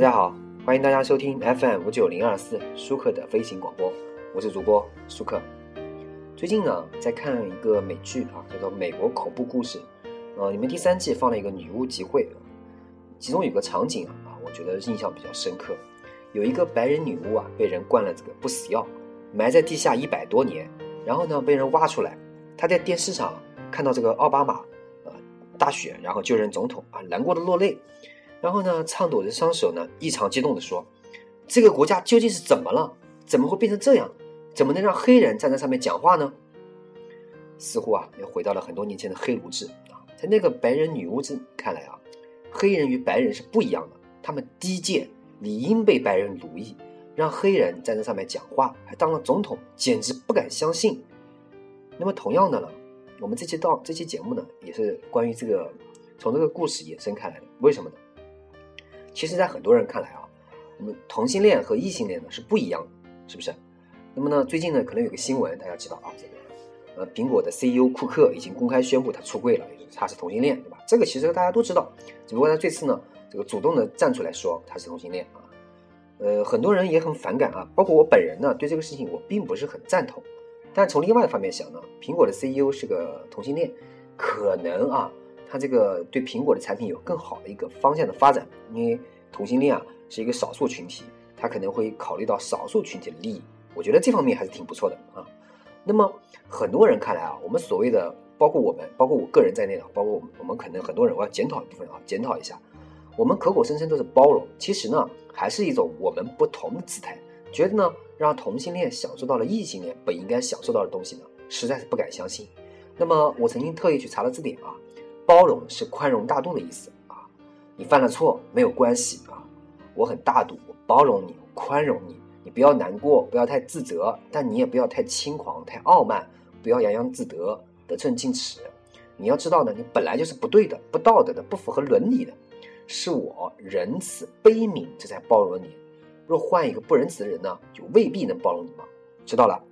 大家好，欢迎大家收听 FM 五九零二四舒克的飞行广播，我是主播舒克。最近呢，在看一个美剧啊，叫做《美国恐怖故事》，呃，里面第三季放了一个女巫集会，其中有个场景啊，我觉得印象比较深刻。有一个白人女巫啊，被人灌了这个不死药，埋在地下一百多年，然后呢，被人挖出来，她在电视上看到这个奥巴马，呃，大选，然后就任总统啊，难过的落泪。然后呢，颤抖着双手呢，异常激动地说：“这个国家究竟是怎么了？怎么会变成这样？怎么能让黑人站在上面讲话呢？”似乎啊，又回到了很多年前的黑奴制啊。在那个白人女巫子看来啊，黑人与白人是不一样的，他们低贱，理应被白人奴役。让黑人站在上面讲话，还当了总统，简直不敢相信。那么同样的呢，我们这期到这期节目呢，也是关于这个从这个故事衍生开来的。为什么呢？其实，在很多人看来啊，我们同性恋和异性恋呢是不一样的，是不是？那么呢，最近呢，可能有个新闻，大家知道啊，这个呃，苹果的 CEO 库克已经公开宣布他出柜了，他是同性恋，对吧？这个其实大家都知道，只不过他这次呢，这个主动的站出来说他是同性恋啊，呃，很多人也很反感啊，包括我本人呢，对这个事情我并不是很赞同。但从另外一方面想呢，苹果的 CEO 是个同性恋，可能啊。它这个对苹果的产品有更好的一个方向的发展，因为同性恋啊是一个少数群体，他可能会考虑到少数群体的利益，我觉得这方面还是挺不错的啊。那么很多人看来啊，我们所谓的包括我们，包括我个人在内的，包括我们，我们可能很多人我要检讨一部分啊，检讨一下，我们口口声声都是包容，其实呢还是一种我们不同的姿态，觉得呢让同性恋享受到了异性恋本应该享受到的东西呢，实在是不敢相信。那么我曾经特意去查了字典啊。包容是宽容大度的意思啊，你犯了错没有关系啊，我很大度，我包容你，宽容你，你不要难过，不要太自责，但你也不要太轻狂、太傲慢，不要洋洋自得、得寸进尺。你要知道呢，你本来就是不对的、不道德的、不符合伦理的，是我仁慈悲悯，这才包容你。若换一个不仁慈的人呢，就未必能包容你吗？知道了，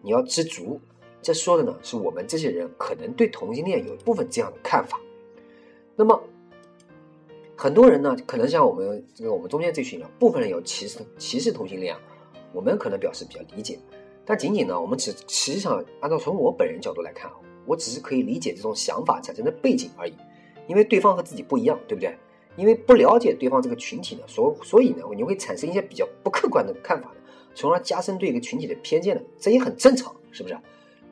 你要知足。这说的呢，是我们这些人可能对同性恋有一部分这样的看法。那么，很多人呢，可能像我们这个我们中间这群人，部分人有歧视歧视同性恋啊，我们可能表示比较理解。但仅仅呢，我们只实际上按照从我本人角度来看啊，我只是可以理解这种想法产生的背景而已。因为对方和自己不一样，对不对？因为不了解对方这个群体呢，所所以呢，你会产生一些比较不客观的看法从而加深对一个群体的偏见的，这也很正常，是不是？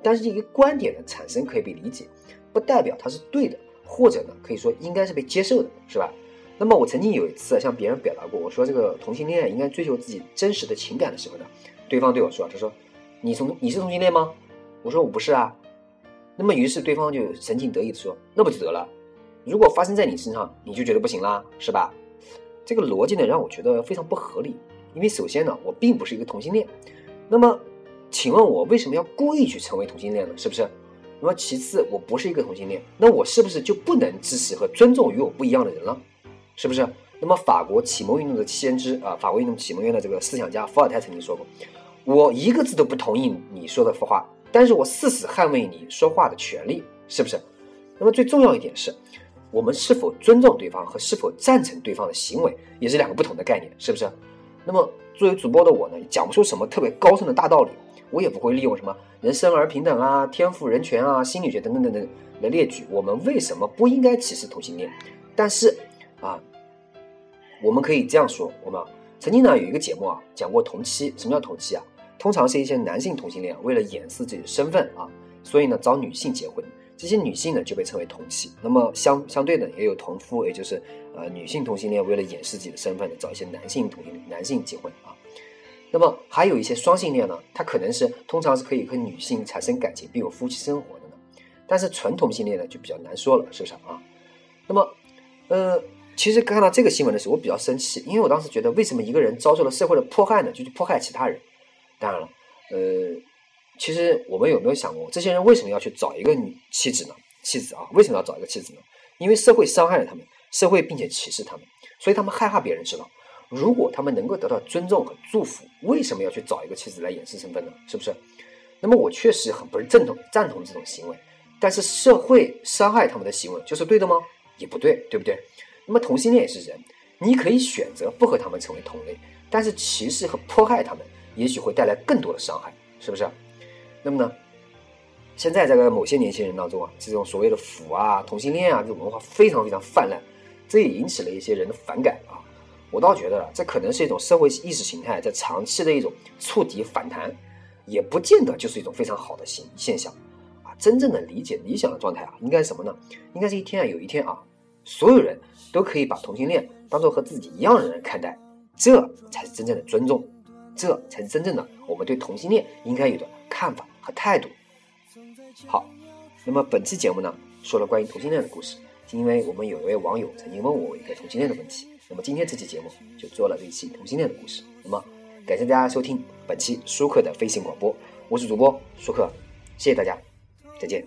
但是一个观点的产生可以被理解，不代表它是对的，或者呢，可以说应该是被接受的，是吧？那么我曾经有一次向别人表达过，我说这个同性恋应该追求自己真实的情感的时候呢，对方对我说，他说：“你从你是同性恋吗？”我说：“我不是啊。”那么于是对方就神情得意的说：“那不就得了？如果发生在你身上，你就觉得不行啦，是吧？”这个逻辑呢，让我觉得非常不合理，因为首先呢，我并不是一个同性恋，那么。请问我为什么要故意去成为同性恋呢？是不是？那么其次，我不是一个同性恋，那我是不是就不能支持和尊重与我不一样的人了？是不是？那么法国启蒙运动的先知啊，法国运动启蒙院的这个思想家伏尔泰曾经说过：“我一个字都不同意你说的话，但是我誓死捍卫你说话的权利。”是不是？那么最重要一点是，我们是否尊重对方和是否赞成对方的行为，也是两个不同的概念，是不是？那么作为主播的我呢，讲不出什么特别高深的大道理。我也不会利用什么人生而平等啊、天赋人权啊、心理学等等等等来列举我们为什么不应该歧视同性恋。但是啊，我们可以这样说：我们曾经呢有一个节目啊讲过同妻。什么叫同妻啊？通常是一些男性同性恋为了掩饰自己的身份啊，所以呢找女性结婚，这些女性呢就被称为同妻。那么相相对的也有同夫，也就是呃女性同性恋为了掩饰自己的身份呢找一些男性同性男性结婚啊。那么还有一些双性恋呢，他可能是通常是可以和女性产生感情并有夫妻生活的呢，但是纯同性恋呢就比较难说了，是不是啊？那么，呃，其实看到这个新闻的时候，我比较生气，因为我当时觉得，为什么一个人遭受了社会的迫害呢，就去迫害其他人？当然了，呃，其实我们有没有想过，这些人为什么要去找一个女妻子呢？妻子啊，为什么要找一个妻子呢？因为社会伤害了他们，社会并且歧视他们，所以他们害怕别人知道。如果他们能够得到尊重和祝福，为什么要去找一个妻子来掩饰身份呢？是不是？那么我确实很不是正统赞同这种行为，但是社会伤害他们的行为就是对的吗？也不对，对不对？那么同性恋也是人，你可以选择不和他们成为同类，但是歧视和迫害他们，也许会带来更多的伤害，是不是？那么呢？现在这个某些年轻人当中啊，这种所谓的腐啊、同性恋啊这种文化非常非常泛滥，这也引起了一些人的反感啊。我倒觉得这可能是一种社会意识形态在长期的一种触底反弹，也不见得就是一种非常好的现现象啊。真正的理解理想的状态啊，应该是什么呢？应该是一天啊，有一天啊，所有人都可以把同性恋当做和自己一样的人看待，这才是真正的尊重，这才是真正的我们对同性恋应该有的看法和态度。好，那么本期节目呢，说了关于同性恋的故事，是因为我们有一位网友曾经问我一个同性恋的问题，那么今天这期节目就做了这一期同性恋的故事。那么感谢大家收听本期舒克的飞行广播，我是主播舒克，谢谢大家，再见。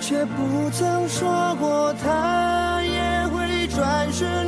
却不曾说过，他也会转身。